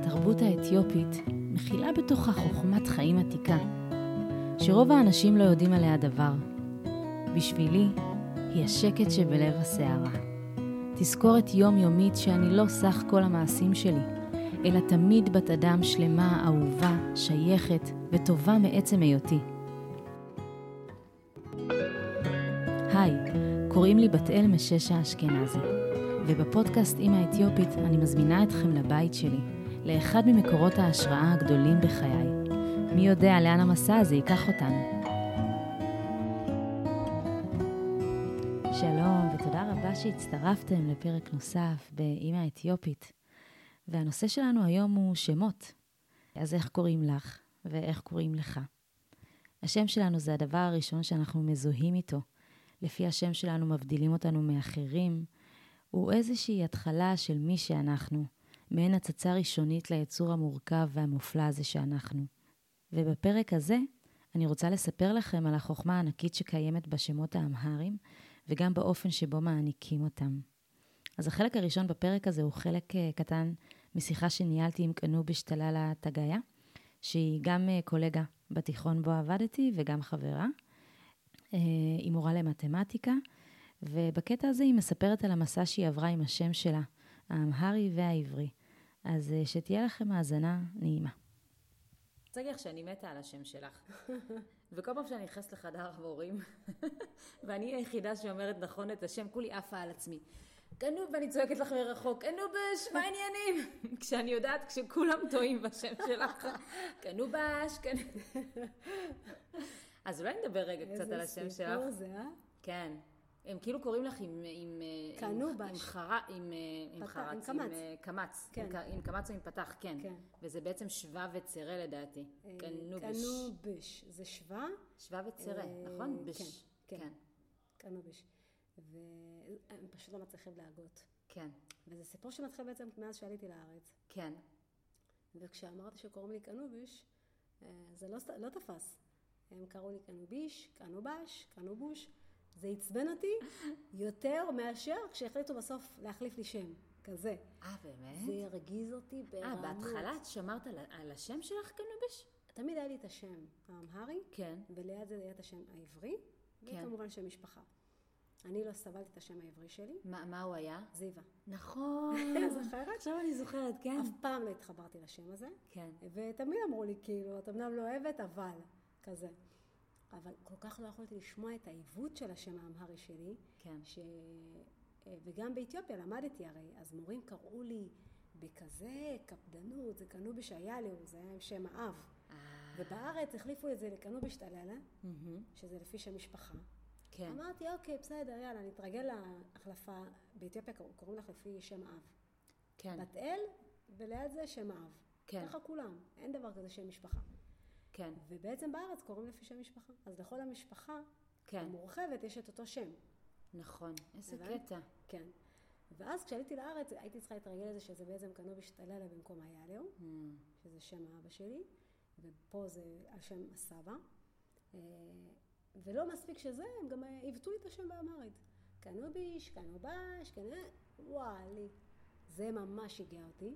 התרבות האתיופית מכילה בתוכה חוכמת חיים עתיקה, שרוב האנשים לא יודעים עליה דבר. בשבילי, היא השקט שבלב הסערה. תזכורת יומיומית שאני לא סך כל המעשים שלי, אלא תמיד בת אדם שלמה, אהובה, שייכת וטובה מעצם היותי. היי, קוראים לי בת אל משש האשכנזי, ובפודקאסט אימא אתיופית אני מזמינה אתכם לבית שלי, לאחד ממקורות ההשראה הגדולים בחיי. מי יודע לאן המסע הזה ייקח אותנו. שלום, ותודה רבה שהצטרפתם לפרק נוסף באימא האתיופית. והנושא שלנו היום הוא שמות. אז איך קוראים לך ואיך קוראים לך? השם שלנו זה הדבר הראשון שאנחנו מזוהים איתו. לפי השם שלנו מבדילים אותנו מאחרים. הוא איזושהי התחלה של מי שאנחנו, מעין הצצה ראשונית ליצור המורכב והמופלא הזה שאנחנו. ובפרק הזה אני רוצה לספר לכם על החוכמה הענקית שקיימת בשמות האמהריים, וגם באופן שבו מעניקים אותם. אז החלק הראשון בפרק הזה הוא חלק אה, קטן משיחה שניהלתי עם קנוביש טלאלה טגאיה, שהיא גם אה, קולגה בתיכון בו עבדתי וגם חברה. אה, היא מורה למתמטיקה, ובקטע הזה היא מספרת על המסע שהיא עברה עם השם שלה, האמהרי והעברי. אז שתהיה לכם האזנה נעימה. אני רוצה להגיד לך שאני מתה על השם שלך. וכל פעם שאני נכנסת לחדר המורים, ואני היחידה שאומרת נכון את השם, כולי עפה על עצמי. גנוב, ואני צועקת לך מרחוק, גנובש, מה העניינים? כשאני יודעת, כשכולם טועים בשם שלך, גנובש, אז אולי נדבר רגע קצת על השם שלך. איזה סיפור זה, אה? כן. הם כאילו קוראים לך עם... עם קנובש. עם חרה... עם, עם חרץ. עם קמץ. כן. עם קמץ או עם פתח, כן. כן. וזה בעצם שווה וצרה לדעתי. קנובש. קנובש. זה שווה. שווה וצרה, נכון? בש. כן. כן. קנובש. והם פשוט לא מצליחים להגות. כן. וזה סיפור שמתחיל בעצם מאז שעליתי לארץ. כן. וכשאמרתי שקוראים לי קנוביש, זה לא, לא תפס. הם קראו לי קנוביש, קנובש, קנובוש. זה עצבן אותי יותר מאשר כשהחליטו בסוף להחליף לי שם, כזה. אה, באמת? זה הרגיז אותי ברמות. אה, בהתחלה את שמרת על, על השם שלך קנובש? תמיד היה לי את השם האמהרי, כן. וליד זה היה את השם העברי, כן. וכמובן שם משפחה. אני לא סבלתי את השם העברי שלי. מה, מה הוא היה? זיווה. נכון. זוכרת? עכשיו אני זוכרת, כן. אף פעם לא התחברתי לשם הזה. כן. ותמיד אמרו לי, כאילו, את אמנם לא אוהבת, אבל, כזה. אבל כל כך לא יכולתי לשמוע את העיוות של השם האמהרי שלי. כן. ש... וגם באתיופיה למדתי הרי, אז מורים קראו לי בכזה קפדנות, זה קנוביש היה לי, זה היה עם שם האב. אה. ובארץ החליפו את זה לקנוביש טללה, מהמם. שזה לפי שם משפחה. כן. אמרתי, אוקיי, בסדר, יאללה, נתרגל להחלפה. באתיופיה קוראים לך לפי שם אב. כן. בת אל, וליד זה שם אב. כן. ככה כולם, אין דבר כזה שם משפחה. כן. ובעצם בארץ קוראים לפי שם משפחה. אז לכל המשפחה כן. המורחבת יש את אותו שם. נכון. איזה הבנת? קטע. כן. ואז כשעליתי לארץ הייתי צריכה להתרגל לזה שזה בעצם קנוביש טללה במקום היאליו, Hmm. שזה שם האבא שלי, ופה זה על שם הסבא. אה, ולא מספיק שזה, הם גם עיוותו לי את השם באמרית. קנוביש, קנובש, קנ... וואלי. זה ממש הגיע אותי.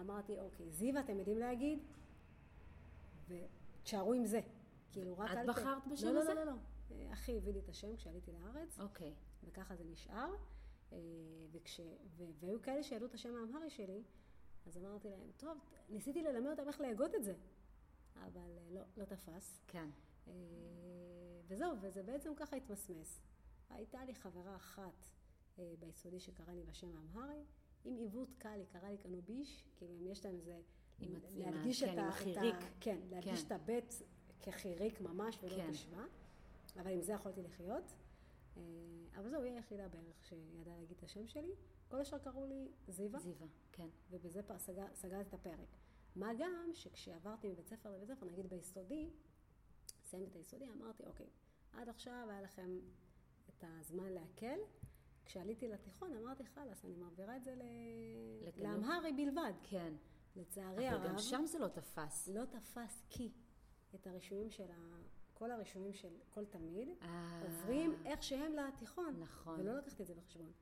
אמרתי, אוקיי, זיווה אתם יודעים להגיד? ותשארו עם זה. כאילו, רק את אל ת- בחרת בשם לא, הזה? לא, לא, לא. אה, אחי הביא לי את השם כשעליתי לארץ, אוקיי. וככה זה נשאר. אה, וכש... ו... והיו כאלה שידעו את השם האמהרי שלי, אז אמרתי להם, טוב, ניסיתי ללמד אותם איך להגות את זה, אבל אה, לא, לא תפס. כן. וזהו, וזה בעצם ככה התמסמס. הייתה לי חברה אחת ביסודי שקראה לי בשם האמהרי, עם עיוות קל, היא קראה לי קנוביש, כאילו אם יש להם איזה... עם הצ- עם ה- להדגיש כן, את עם. החיריק. כן, להדגיש כן. את הבית כחיריק ממש ולא כן. כשווה, אבל עם זה יכולתי לחיות. אה, אבל זהו, היא היחידה בערך שידעה להגיד את השם שלי. כל השאר קראו לי זיווה, זיווה. כן. ובזה סגר- סגרתי את הפרק. מה גם שכשעברתי מבית ספר לבית ספר, נגיד ביסודי, סיימתי את היסודי, אמרתי, אוקיי, עד עכשיו היה לכם את הזמן להקל. כשעליתי לתיכון, אמרתי, חלאס, אני מעבירה את זה ל... לאמהרי בלבד. כן. לצערי אבל הרב, גם שם זה לא תפס. לא תפס כי את הרישומים של ה... כל הרישומים של כל תלמיד אה. עוברים איך שהם לתיכון. נכון. ולא לקחתי את זה בחשבון.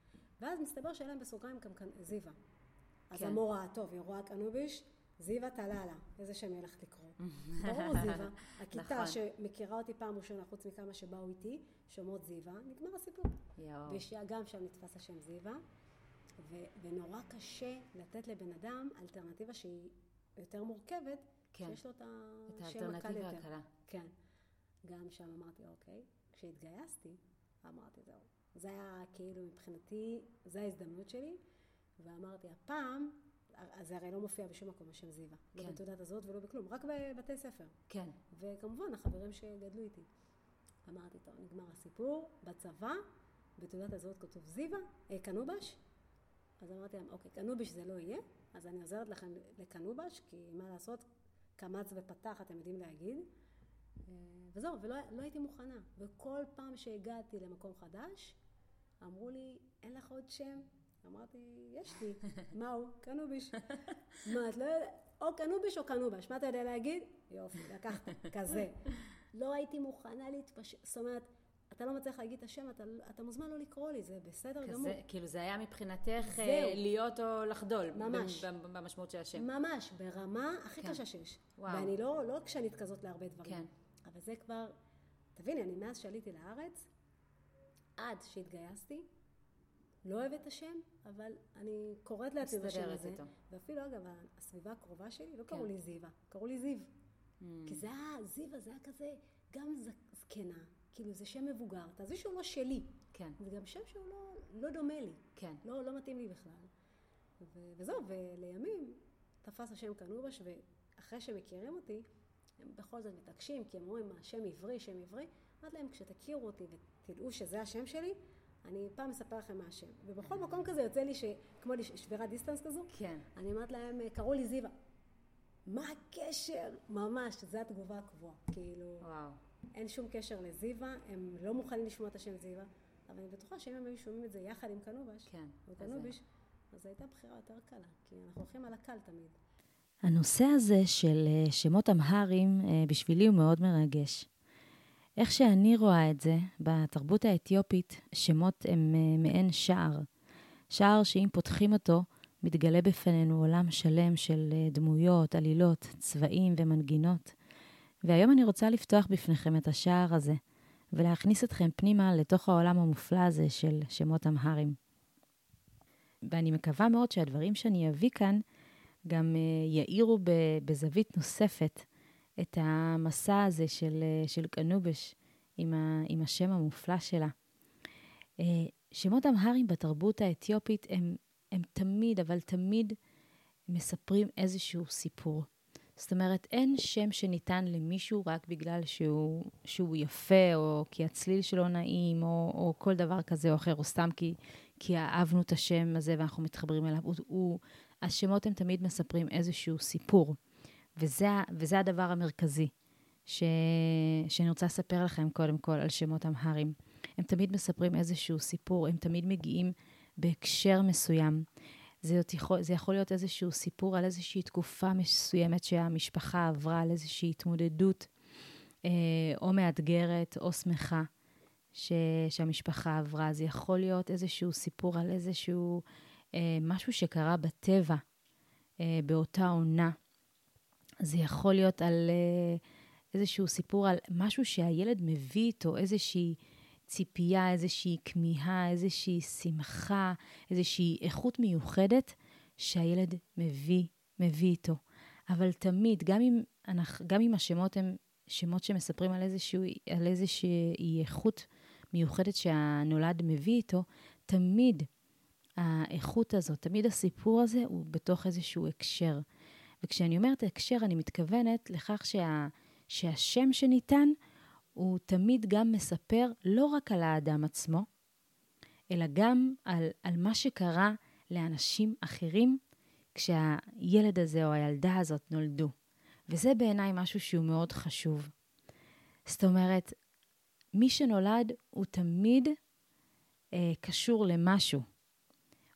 ואז מסתבר שהיה להם בסוגריים גם כאן זיווה. אז כן. המורה, טוב, היא רואה קנוביש, זיווה טלאלה, איזה שם ילך לקרוא. ברור זיווה. הכיתה נכון. שמכירה אותי פעם ראשונה, חוץ מכמה שבאו איתי, שומעות זיווה, נגמר הסיפור. יואו. וגם שם נתפס השם זיווה, ו- ונורא קשה לתת לבן אדם אלטרנטיבה שהיא יותר מורכבת, כן. שיש לו את את השם הקל האלטרנטיבה יותר. הקלה. כן. גם שם אמרתי, אוקיי. כשהתגייסתי, אמרתי, זהו. זה היה כאילו מבחינתי, זו ההזדמנות שלי, ואמרתי, הפעם, זה הרי לא מופיע בשום מקום השם זיווה. כן. לא בתעודת הזאת ולא בכלום, רק בבתי ספר. כן. וכמובן, החברים שגדלו איתי. אמרתי, טוב, נגמר הסיפור, בצבא, בתעודת הזהות כתוב זיווה, אה, קנובש. אז אמרתי להם, אוקיי, קנובש זה לא יהיה, אז אני עוזרת לכם לקנובש, כי מה לעשות, קמץ ופתח, אתם יודעים להגיד. אה, וזהו, ולא לא הייתי מוכנה. וכל פעם שהגעתי למקום חדש, אמרו לי, אין לך עוד שם? אמרתי, יש לי. מה הוא? קנוביש. מה, את לא יודעת? או קנוביש או קנובש. מה אתה יודע להגיד? יופי, לקחת, כזה. לא הייתי מוכנה להתפשר... זאת אומרת, אתה לא מצליח להגיד את השם, אתה, אתה מוזמן לא לקרוא לי, זה בסדר גמור. כזה, כאילו זה היה מבחינתך זהו. אה, להיות או לחדול. ממש. במשמעות של השם. ממש, ברמה הכי כן. קשה שיש. וואו. ואני לא, לא עקשנית כזאת להרבה דברים. כן. אבל זה כבר, תביני, אני מאז שעליתי לארץ, עד שהתגייסתי, לא אוהבת את השם, אבל אני קוראת לעצמי בשם הזה. איתו. ואפילו, אגב, הסביבה הקרובה שלי, לא כן. קראו לי זיווה, קראו לי זיו. Mm. כי זה היה, זיווה, זה היה כזה, גם זקנה, כאילו זה שם מבוגר. תעזבי שהוא לא שלי, כן, זה גם שם שהוא לא, לא דומה לי. כן. לא, לא מתאים לי בכלל. ו- וזהו, ולימים תפס השם קנובש, ואחרי שמכירים אותי, הם בכל זאת מתעקשים, כי הם אומרים, מה, שם עברי, שם עברי. אמרתי להם, כשתכירו אותי ותדעו שזה השם שלי, אני פעם אספר לכם מה השם. ובכל מקום כזה יוצא לי, ש... כמו שבירת דיסטנס כזו, כן. אני אומרת להם, קראו לי זיווה. מה הקשר? ממש, זו התגובה הקבועה. כאילו, וואו. אין שום קשר לזיווה, הם לא מוכנים לשמוע את השם זיווה, אבל אני בטוחה שאם הם היו שומעים את זה יחד עם קנובש, כן. או אז זו הייתה בחירה יותר קלה, כי אנחנו הולכים על הקל תמיד. הנושא הזה של אה, שמות אמהריים אה, בשבילי הוא מאוד מרגש. איך שאני רואה את זה, בתרבות האתיופית, שמות הם אה, מעין שער. שער שאם פותחים אותו, מתגלה בפנינו עולם שלם של דמויות, עלילות, צבעים ומנגינות. והיום אני רוצה לפתוח בפניכם את השער הזה, ולהכניס אתכם פנימה לתוך העולם המופלא הזה של שמות אמהריים. ואני מקווה מאוד שהדברים שאני אביא כאן גם אה, יאירו בזווית נוספת את המסע הזה של, אה, של קנובש עם, ה, עם השם המופלא שלה. אה, שמות אמהריים בתרבות האתיופית הם, הם תמיד, אבל תמיד מספרים איזשהו סיפור. זאת אומרת, אין שם שניתן למישהו רק בגלל שהוא, שהוא יפה, או כי הצליל שלו נעים, או, או כל דבר כזה או אחר, או סתם כי, כי אהבנו את השם הזה ואנחנו מתחברים אליו. הוא, הוא, השמות הם תמיד מספרים איזשהו סיפור, וזה, וזה הדבר המרכזי ש, שאני רוצה לספר לכם קודם כל על שמות אמהרים. הם תמיד מספרים איזשהו סיפור, הם תמיד מגיעים בהקשר מסוים. זה יכול, זה יכול להיות איזשהו סיפור על איזושהי תקופה מסוימת שהמשפחה עברה, על איזושהי התמודדות אה, או מאתגרת או שמחה ש, שהמשפחה עברה. זה יכול להיות איזשהו סיפור על איזשהו אה, משהו שקרה בטבע אה, באותה עונה. זה יכול להיות על אה, איזשהו סיפור על משהו שהילד מביא איתו, איזושהי ציפייה, איזושהי כמיהה, איזושהי שמחה, איזושהי איכות מיוחדת שהילד מביא, מביא איתו. אבל תמיד, גם אם, אנחנו, גם אם השמות הם שמות שמספרים על, איזשהו, על איזושהי איכות מיוחדת שהנולד מביא איתו, תמיד האיכות הזאת, תמיד הסיפור הזה הוא בתוך איזשהו הקשר. וכשאני אומרת הקשר, אני מתכוונת לכך שה, שהשם שניתן הוא תמיד גם מספר לא רק על האדם עצמו, אלא גם על, על מה שקרה לאנשים אחרים כשהילד הזה או הילדה הזאת נולדו. וזה בעיניי משהו שהוא מאוד חשוב. זאת אומרת, מי שנולד הוא תמיד אה, קשור למשהו.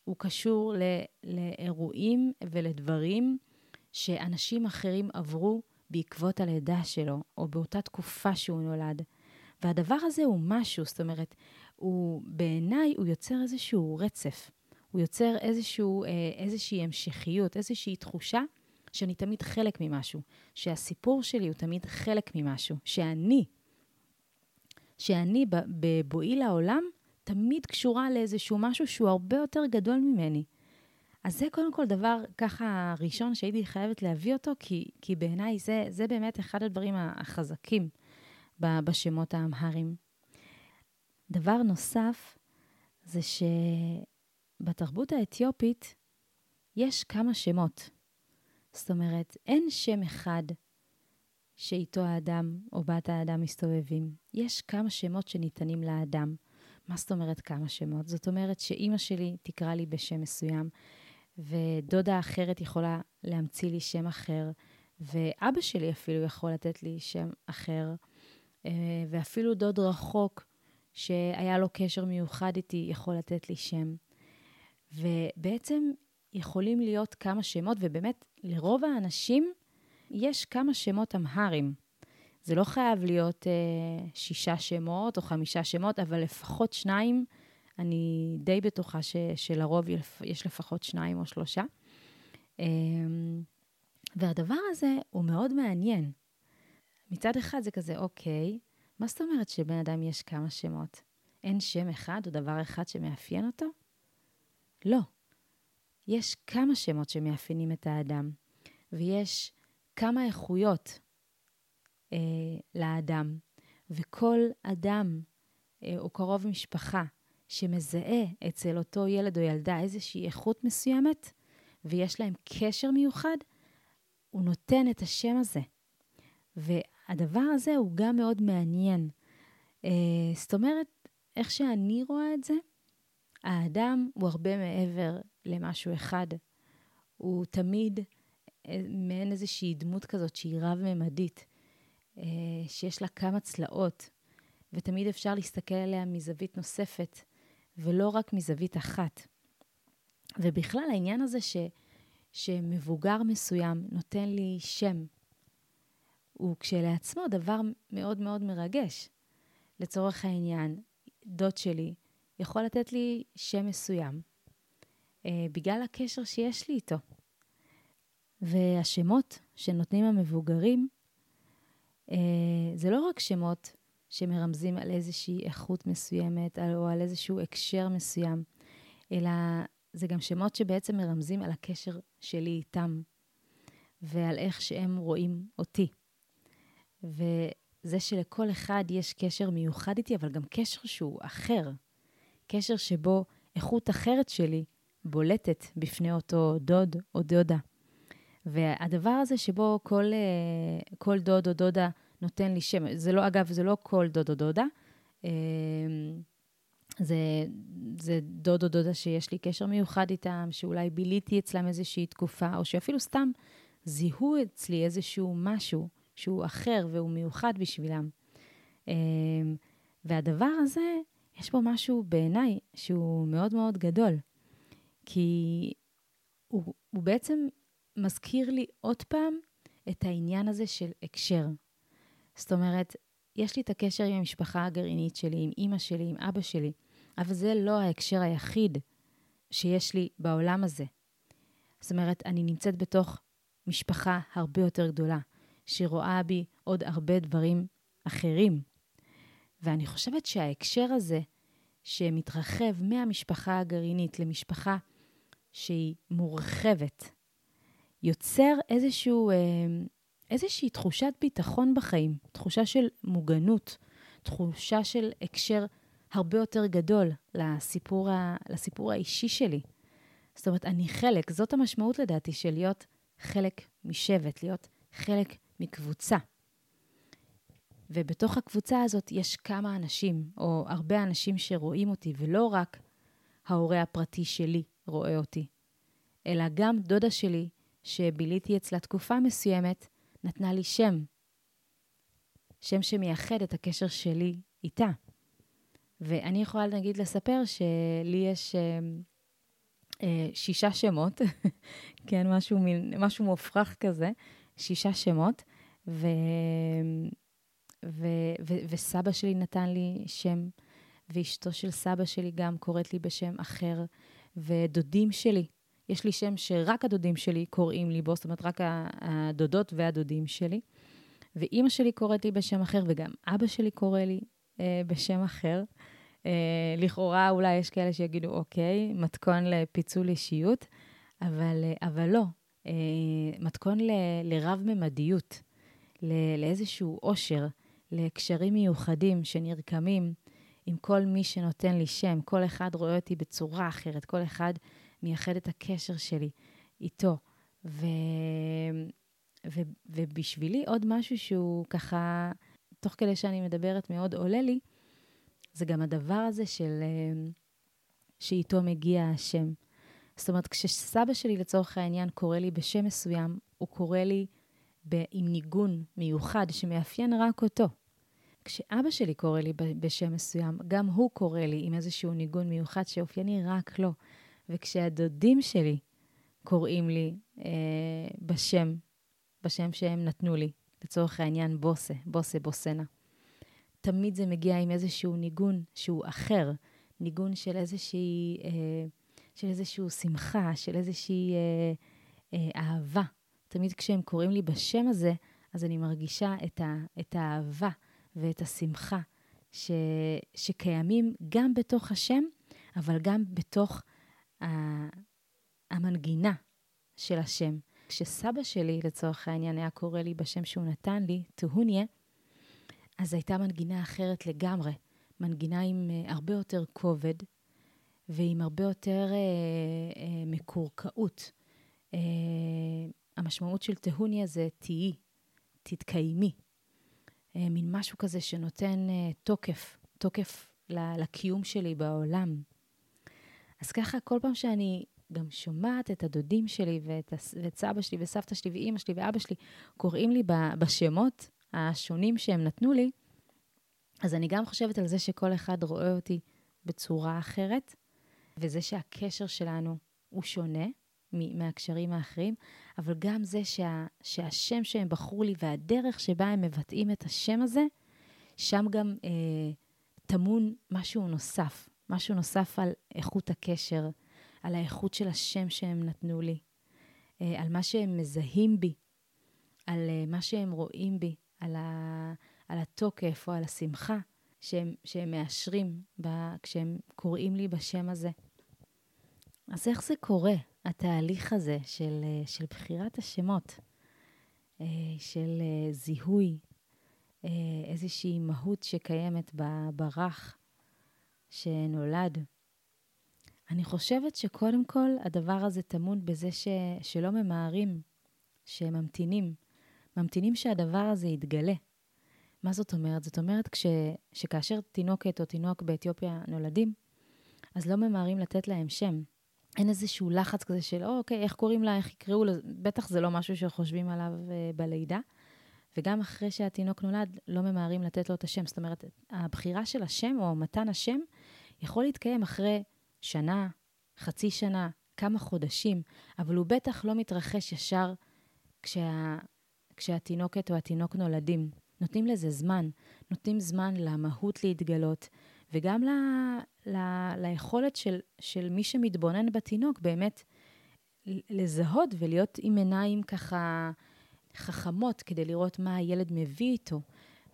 הוא קשור ל, לאירועים ולדברים שאנשים אחרים עברו בעקבות הלידה שלו, או באותה תקופה שהוא נולד. והדבר הזה הוא משהו, זאת אומרת, הוא בעיניי הוא יוצר איזשהו רצף. הוא יוצר איזשהו, אה, איזושהי המשכיות, איזושהי תחושה שאני תמיד חלק ממשהו, שהסיפור שלי הוא תמיד חלק ממשהו, שאני, שאני בבואי לעולם תמיד קשורה לאיזשהו משהו שהוא הרבה יותר גדול ממני. אז זה קודם כל דבר ככה ראשון שהייתי חייבת להביא אותו, כי, כי בעיניי זה, זה באמת אחד הדברים החזקים בשמות האמהריים. דבר נוסף זה שבתרבות האתיופית יש כמה שמות. זאת אומרת, אין שם אחד שאיתו האדם או בת האדם מסתובבים. יש כמה שמות שניתנים לאדם. מה זאת אומרת כמה שמות? זאת אומרת שאימא שלי תקרא לי בשם מסוים, ודודה אחרת יכולה להמציא לי שם אחר, ואבא שלי אפילו יכול לתת לי שם אחר, אה, ואפילו דוד רחוק, שהיה לו קשר מיוחד איתי, יכול לתת לי שם. ובעצם יכולים להיות כמה שמות, ובאמת, לרוב האנשים יש כמה שמות אמהרים. זה לא חייב להיות אה, שישה שמות או חמישה שמות, אבל לפחות שניים, אני די בטוחה ש, שלרוב יש לפחות שניים או שלושה. אה, והדבר הזה הוא מאוד מעניין. מצד אחד זה כזה, אוקיי, מה זאת אומרת שבן אדם יש כמה שמות? אין שם אחד או דבר אחד שמאפיין אותו? לא. יש כמה שמות שמאפיינים את האדם, ויש כמה איכויות אה, לאדם, וכל אדם אה, או קרוב משפחה שמזהה אצל אותו ילד או ילדה איזושהי איכות מסוימת, ויש להם קשר מיוחד, הוא נותן את השם הזה. והדבר הזה הוא גם מאוד מעניין. אה, זאת אומרת, איך שאני רואה את זה, האדם הוא הרבה מעבר למשהו אחד. הוא תמיד אה, מעין איזושהי דמות כזאת שהיא רב-ממדית, אה, שיש לה כמה צלעות, ותמיד אפשר להסתכל עליה מזווית נוספת, ולא רק מזווית אחת. ובכלל, העניין הזה ש, שמבוגר מסוים נותן לי שם, הוא כשלעצמו דבר מאוד מאוד מרגש. לצורך העניין, דוד שלי יכול לתת לי שם מסוים, אה, בגלל הקשר שיש לי איתו. והשמות שנותנים המבוגרים, אה, זה לא רק שמות שמרמזים על איזושהי איכות מסוימת או על איזשהו הקשר מסוים, אלא זה גם שמות שבעצם מרמזים על הקשר שלי איתם ועל איך שהם רואים אותי. וזה שלכל אחד יש קשר מיוחד איתי, אבל גם קשר שהוא אחר. קשר שבו איכות אחרת שלי בולטת בפני אותו דוד או דודה. והדבר הזה שבו כל, אה, כל דוד או דודה נותן לי שם, זה לא, אגב, זה לא כל דוד או דודה, אה, זה, זה דוד או דודה שיש לי קשר מיוחד איתם, שאולי ביליתי אצלם איזושהי תקופה, או שאפילו סתם זיהו אצלי איזשהו משהו שהוא אחר והוא מיוחד בשבילם. אה, והדבר הזה, יש בו משהו בעיניי שהוא מאוד מאוד גדול. כי הוא, הוא בעצם מזכיר לי עוד פעם את העניין הזה של הקשר. זאת אומרת, יש לי את הקשר עם המשפחה הגרעינית שלי, עם אימא שלי, עם אבא שלי, אבל זה לא ההקשר היחיד שיש לי בעולם הזה. זאת אומרת, אני נמצאת בתוך משפחה הרבה יותר גדולה, שרואה בי עוד הרבה דברים אחרים. ואני חושבת שההקשר הזה, שמתרחב מהמשפחה הגרעינית למשפחה שהיא מורחבת, יוצר איזשהו, אה, איזושהי תחושת ביטחון בחיים, תחושה של מוגנות, תחושה של הקשר הרבה יותר גדול לסיפור, ה, לסיפור האישי שלי. זאת אומרת, אני חלק, זאת המשמעות לדעתי של להיות חלק משבט, להיות חלק מקבוצה. ובתוך הקבוצה הזאת יש כמה אנשים, או הרבה אנשים שרואים אותי, ולא רק ההורה הפרטי שלי רואה אותי, אלא גם דודה שלי, שביליתי אצלה תקופה מסוימת, נתנה לי שם. שם שמייחד את הקשר שלי איתה. ואני יכולה נגיד לספר שלי יש אה, אה, שישה שמות, כן, משהו, משהו מופרך כזה, שישה שמות, ו, ו, ו, וסבא שלי נתן לי שם, ואשתו של סבא שלי גם קוראת לי בשם אחר, ודודים שלי יש לי שם שרק הדודים שלי קוראים לי בו, זאת אומרת, רק הדודות והדודים שלי. ואימא שלי קוראת לי בשם אחר, וגם אבא שלי קורא לי אה, בשם אחר. אה, לכאורה, אולי יש כאלה שיגידו, אוקיי, מתכון לפיצול אישיות, אבל, אה, אבל לא. אה, מתכון ל, לרב-ממדיות, לאיזשהו עושר, לקשרים מיוחדים שנרקמים עם כל מי שנותן לי שם. כל אחד רואה אותי בצורה אחרת, כל אחד מייחד את הקשר שלי איתו. ו... ו... ובשבילי עוד משהו שהוא ככה, תוך כדי שאני מדברת מאוד עולה לי, זה גם הדבר הזה של שאיתו מגיע השם. זאת אומרת, כשסבא שלי לצורך העניין קורא לי בשם מסוים, הוא קורא לי ב- עם ניגון מיוחד שמאפיין רק אותו. כשאבא שלי קורא לי בשם מסוים, גם הוא קורא לי עם איזשהו ניגון מיוחד שאופייני רק לו. וכשהדודים שלי קוראים לי אה, בשם, בשם שהם נתנו לי, לצורך העניין בוסה, בוסה בוסנה, תמיד זה מגיע עם איזשהו ניגון שהוא אחר, ניגון של איזושהי, אה, של איזושהי שמחה, של איזושהי אה, אה, אהבה. תמיד כשהם קוראים לי בשם הזה, אז אני מרגישה את, ה, את האהבה ואת השמחה ש, שקיימים גם בתוך השם, אבל גם בתוך המנגינה של השם. כשסבא שלי, לצורך העניין, היה קורא לי בשם שהוא נתן לי, טהוניה, אז הייתה מנגינה אחרת לגמרי. מנגינה עם uh, הרבה יותר כובד ועם הרבה יותר uh, uh, מקורקעות. Uh, המשמעות של טהוניה זה תהיי, תתקיימי. Uh, מין משהו כזה שנותן uh, תוקף, תוקף לקיום שלי בעולם. אז ככה, כל פעם שאני גם שומעת את הדודים שלי ואת, ואת סבא שלי וסבתא שלי ואימא שלי ואבא שלי קוראים לי בשמות השונים שהם נתנו לי, אז אני גם חושבת על זה שכל אחד רואה אותי בצורה אחרת, וזה שהקשר שלנו הוא שונה מהקשרים האחרים, אבל גם זה שה, שהשם שהם בחרו לי והדרך שבה הם מבטאים את השם הזה, שם גם אה, טמון משהו נוסף, משהו נוסף על איכות הקשר, על האיכות של השם שהם נתנו לי, אה, על מה שהם מזהים בי, על אה, מה שהם רואים בי, על, ה, על התוקף או על השמחה שהם, שהם מאשרים ב, כשהם קוראים לי בשם הזה. אז איך זה קורה, התהליך הזה של, אה, של בחירת השמות, של זיהוי איזושהי מהות שקיימת ברך שנולד? אני חושבת שקודם כל הדבר הזה טמון בזה ש, שלא ממהרים, שממתינים. ממתינים שהדבר הזה יתגלה. מה זאת אומרת? זאת אומרת, כש, שכאשר תינוקת או תינוק באתיופיה נולדים, אז לא ממהרים לתת להם שם. אין איזשהו לחץ כזה של, או, אוקיי, איך קוראים לה, איך יקראו לה, בטח זה לא משהו שחושבים עליו uh, בלידה. וגם אחרי שהתינוק נולד, לא ממהרים לתת לו את השם. זאת אומרת, הבחירה של השם או מתן השם יכול להתקיים אחרי שנה, חצי שנה, כמה חודשים, אבל הוא בטח לא מתרחש ישר כשה, כשהתינוקת או התינוק נולדים. נותנים לזה זמן, נותנים זמן למהות להתגלות, וגם ל, ל, ליכולת של, של מי שמתבונן בתינוק באמת לזהות ולהיות עם עיניים ככה חכמות כדי לראות מה הילד מביא איתו,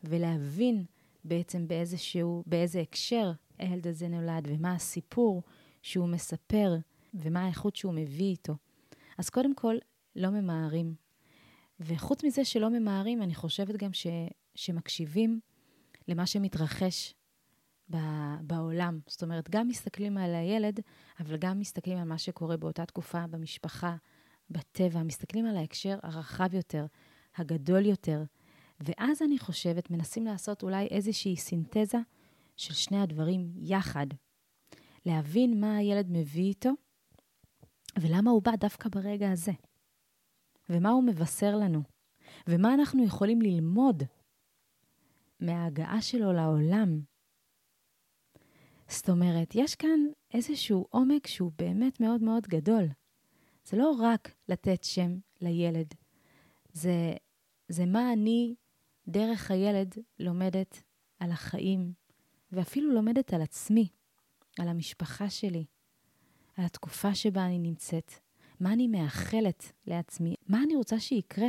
ולהבין בעצם באיזשהו, באיזה הקשר הילד הזה נולד, ומה הסיפור שהוא מספר, ומה האיכות שהוא מביא איתו. אז קודם כל, לא ממהרים. וחוץ מזה שלא ממהרים, אני חושבת גם ש, שמקשיבים למה שמתרחש ב, בעולם. זאת אומרת, גם מסתכלים על הילד, אבל גם מסתכלים על מה שקורה באותה תקופה במשפחה, בטבע, מסתכלים על ההקשר הרחב יותר, הגדול יותר. ואז אני חושבת, מנסים לעשות אולי איזושהי סינתזה של שני הדברים יחד. להבין מה הילד מביא איתו ולמה הוא בא דווקא ברגע הזה. ומה הוא מבשר לנו, ומה אנחנו יכולים ללמוד מההגעה שלו לעולם. זאת אומרת, יש כאן איזשהו עומק שהוא באמת מאוד מאוד גדול. זה לא רק לתת שם לילד, זה, זה מה אני, דרך הילד, לומדת על החיים, ואפילו לומדת על עצמי, על המשפחה שלי, על התקופה שבה אני נמצאת, מה אני מאחלת לעצמי, מה אני רוצה שיקרה.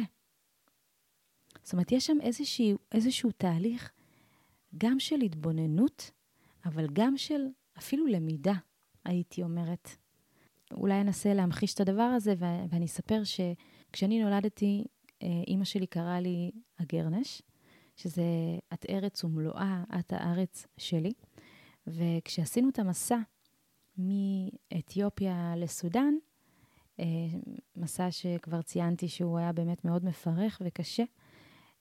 זאת אומרת, יש שם איזשהו, איזשהו תהליך גם של התבוננות, אבל גם של אפילו למידה, הייתי אומרת. אולי אנסה להמחיש את הדבר הזה, ואני אספר שכשאני נולדתי, אה, אימא שלי קראה לי הגרנש, שזה את ארץ ומלואה, את הארץ שלי. וכשעשינו את המסע מאתיופיה לסודאן, אה, מסע שכבר ציינתי שהוא היה באמת מאוד מפרך וקשה,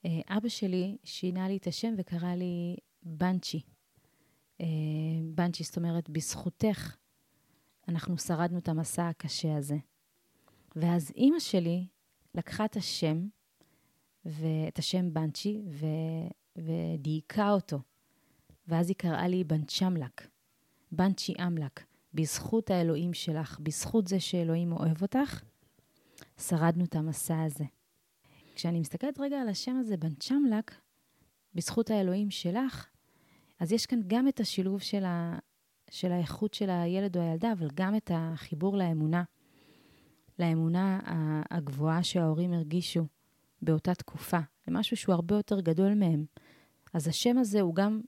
אה, אבא שלי שינה לי את השם וקרא לי בנצ'י. אה, בנצ'י, זאת אומרת, בזכותך אנחנו שרדנו את המסע הקשה הזה. ואז אימא שלי לקחה את השם, ואת השם בנצ'י, ו... ודייקה אותו. ואז היא קראה לי בנצ'מלק, בנצ'י אמלק, בזכות האלוהים שלך, בזכות זה שאלוהים אוהב אותך, שרדנו את המסע הזה. כשאני מסתכלת רגע על השם הזה, בנצ'מלק, בזכות האלוהים שלך, אז יש כאן גם את השילוב של, ה, של האיכות של הילד או הילדה, אבל גם את החיבור לאמונה, לאמונה הגבוהה שההורים הרגישו באותה תקופה, למשהו שהוא הרבה יותר גדול מהם. אז השם הזה הוא גם,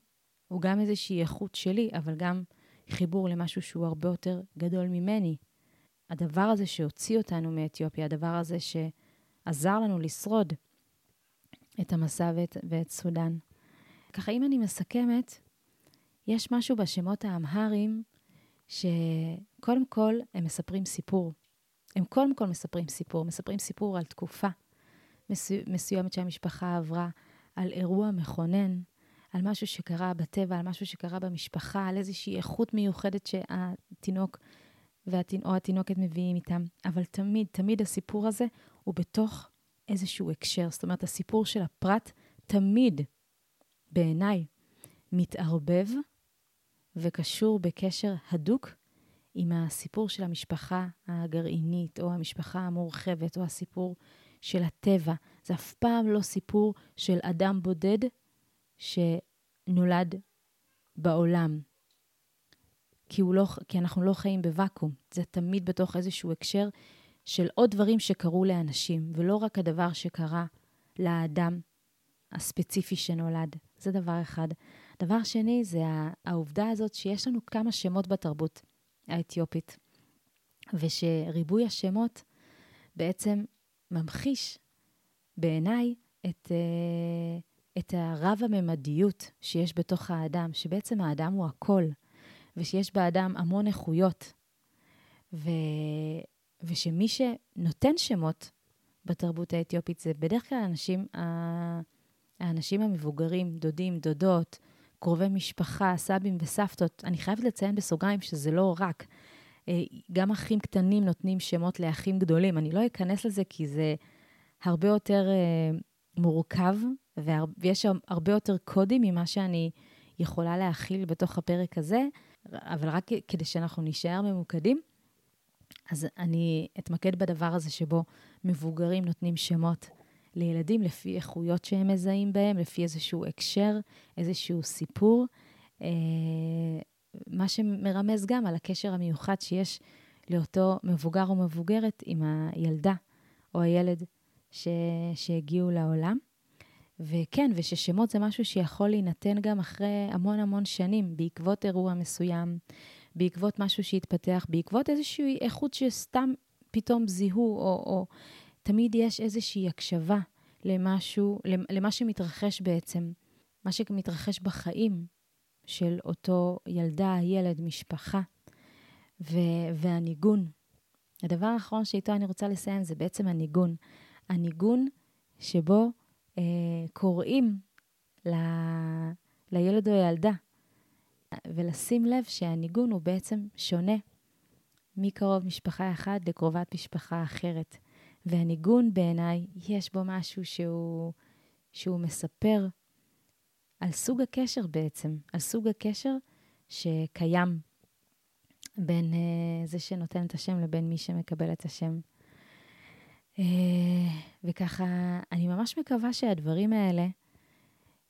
הוא גם איזושהי איכות שלי, אבל גם חיבור למשהו שהוא הרבה יותר גדול ממני. הדבר הזה שהוציא אותנו מאתיופיה, הדבר הזה שעזר לנו לשרוד את המסע ואת, ואת סודאן. ככה, אם אני מסכמת, יש משהו בשמות האמהריים שקודם כל הם מספרים סיפור. הם קודם כל מספרים סיפור, מספרים סיפור על תקופה מסוימת שהמשפחה עברה, על אירוע מכונן, על משהו שקרה בטבע, על משהו שקרה במשפחה, על איזושהי איכות מיוחדת שהתינוק והתינ... או התינוקת מביאים איתם. אבל תמיד, תמיד הסיפור הזה הוא בתוך איזשהו הקשר. זאת אומרת, הסיפור של הפרט תמיד, בעיניי, מתערבב וקשור בקשר הדוק עם הסיפור של המשפחה הגרעינית, או המשפחה המורחבת, או הסיפור של הטבע. זה אף פעם לא סיפור של אדם בודד שנולד בעולם. כי, לא, כי אנחנו לא חיים בוואקום, זה תמיד בתוך איזשהו הקשר של עוד דברים שקרו לאנשים, ולא רק הדבר שקרה לאדם הספציפי שנולד. זה דבר אחד. דבר שני, זה העובדה הזאת שיש לנו כמה שמות בתרבות האתיופית, ושריבוי השמות בעצם ממחיש בעיניי את, אה, את הרב-הממדיות שיש בתוך האדם, שבעצם האדם הוא הכל, ושיש באדם המון איכויות, ו, ושמי שנותן שמות בתרבות האתיופית זה בדרך כלל האנשים, האנשים המבוגרים, דודים, דודות, קרובי משפחה, סבים וסבתות. אני חייבת לציין בסוגריים שזה לא רק. אה, גם אחים קטנים נותנים שמות לאחים גדולים. אני לא אכנס לזה כי זה הרבה יותר אה, מורכב, ויש הרבה יותר קודים ממה שאני יכולה להכיל בתוך הפרק הזה, אבל רק כדי שאנחנו נישאר ממוקדים. אז אני אתמקד בדבר הזה שבו מבוגרים נותנים שמות לילדים לפי איכויות שהם מזהים בהם, לפי איזשהו הקשר, איזשהו סיפור. מה שמרמז גם על הקשר המיוחד שיש לאותו מבוגר או מבוגרת עם הילדה או הילד ש... שהגיעו לעולם. וכן, וששמות זה משהו שיכול להינתן גם אחרי המון המון שנים, בעקבות אירוע מסוים, בעקבות משהו שהתפתח, בעקבות איזושהי איכות שסתם פתאום זיהו, או, או תמיד יש איזושהי הקשבה למשהו, למה שמתרחש בעצם, מה שמתרחש בחיים של אותו ילדה, ילד, משפחה, ו- והניגון. הדבר האחרון שאיתו אני רוצה לסיים זה בעצם הניגון. הניגון שבו אה, קוראים ל- לילד או ילדה, ולשים לב שהניגון הוא בעצם שונה מקרוב משפחה אחד לקרובת משפחה אחרת. והניגון בעיניי, יש בו משהו שהוא, שהוא מספר על סוג הקשר בעצם, על סוג הקשר שקיים בין uh, זה שנותן את השם לבין מי שמקבל את השם. Uh, וככה, אני ממש מקווה שהדברים האלה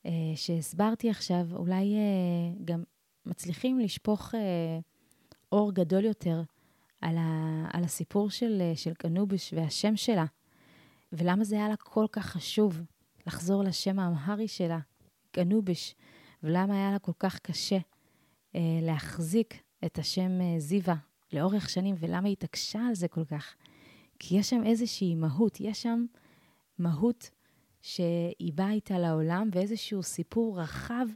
uh, שהסברתי עכשיו, אולי uh, גם מצליחים לשפוך uh, אור גדול יותר על, ה, על הסיפור של, של קנובש והשם שלה, ולמה זה היה לה כל כך חשוב לחזור לשם האמהרי שלה, קנובש, ולמה היה לה כל כך קשה אה, להחזיק את השם אה, זיווה לאורך שנים, ולמה היא התעקשה על זה כל כך. כי יש שם איזושהי מהות, יש שם מהות שהיא באה איתה לעולם, ואיזשהו סיפור רחב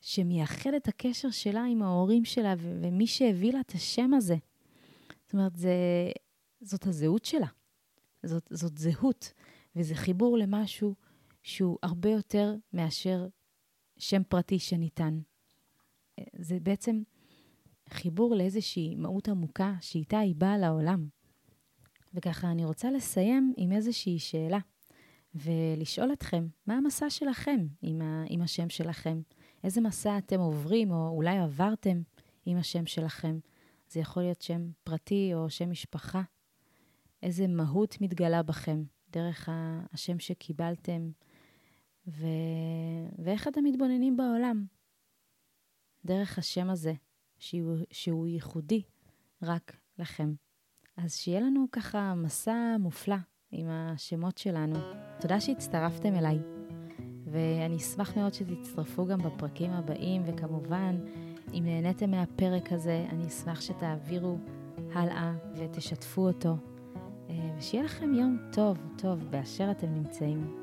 שמייחד את הקשר שלה עם ההורים שלה, ו- ומי שהביא לה את השם הזה. זאת אומרת, זה, זאת הזהות שלה. זאת, זאת זהות, וזה חיבור למשהו שהוא הרבה יותר מאשר שם פרטי שניתן. זה בעצם חיבור לאיזושהי מהות עמוקה שאיתה היא באה לעולם. וככה אני רוצה לסיים עם איזושהי שאלה, ולשאול אתכם, מה המסע שלכם עם, ה, עם השם שלכם? איזה מסע אתם עוברים, או אולי עברתם עם השם שלכם? זה יכול להיות שם פרטי או שם משפחה. איזה מהות מתגלה בכם דרך השם שקיבלתם, ו... ואיך אתם מתבוננים בעולם דרך השם הזה, שהוא, שהוא ייחודי רק לכם. אז שיהיה לנו ככה מסע מופלא עם השמות שלנו. תודה שהצטרפתם אליי, ואני אשמח מאוד שתצטרפו גם בפרקים הבאים, וכמובן, אם נהניתם מהפרק הזה, אני אשמח שתעבירו הלאה ותשתפו אותו, אה, ושיהיה לכם יום טוב, טוב, באשר אתם נמצאים.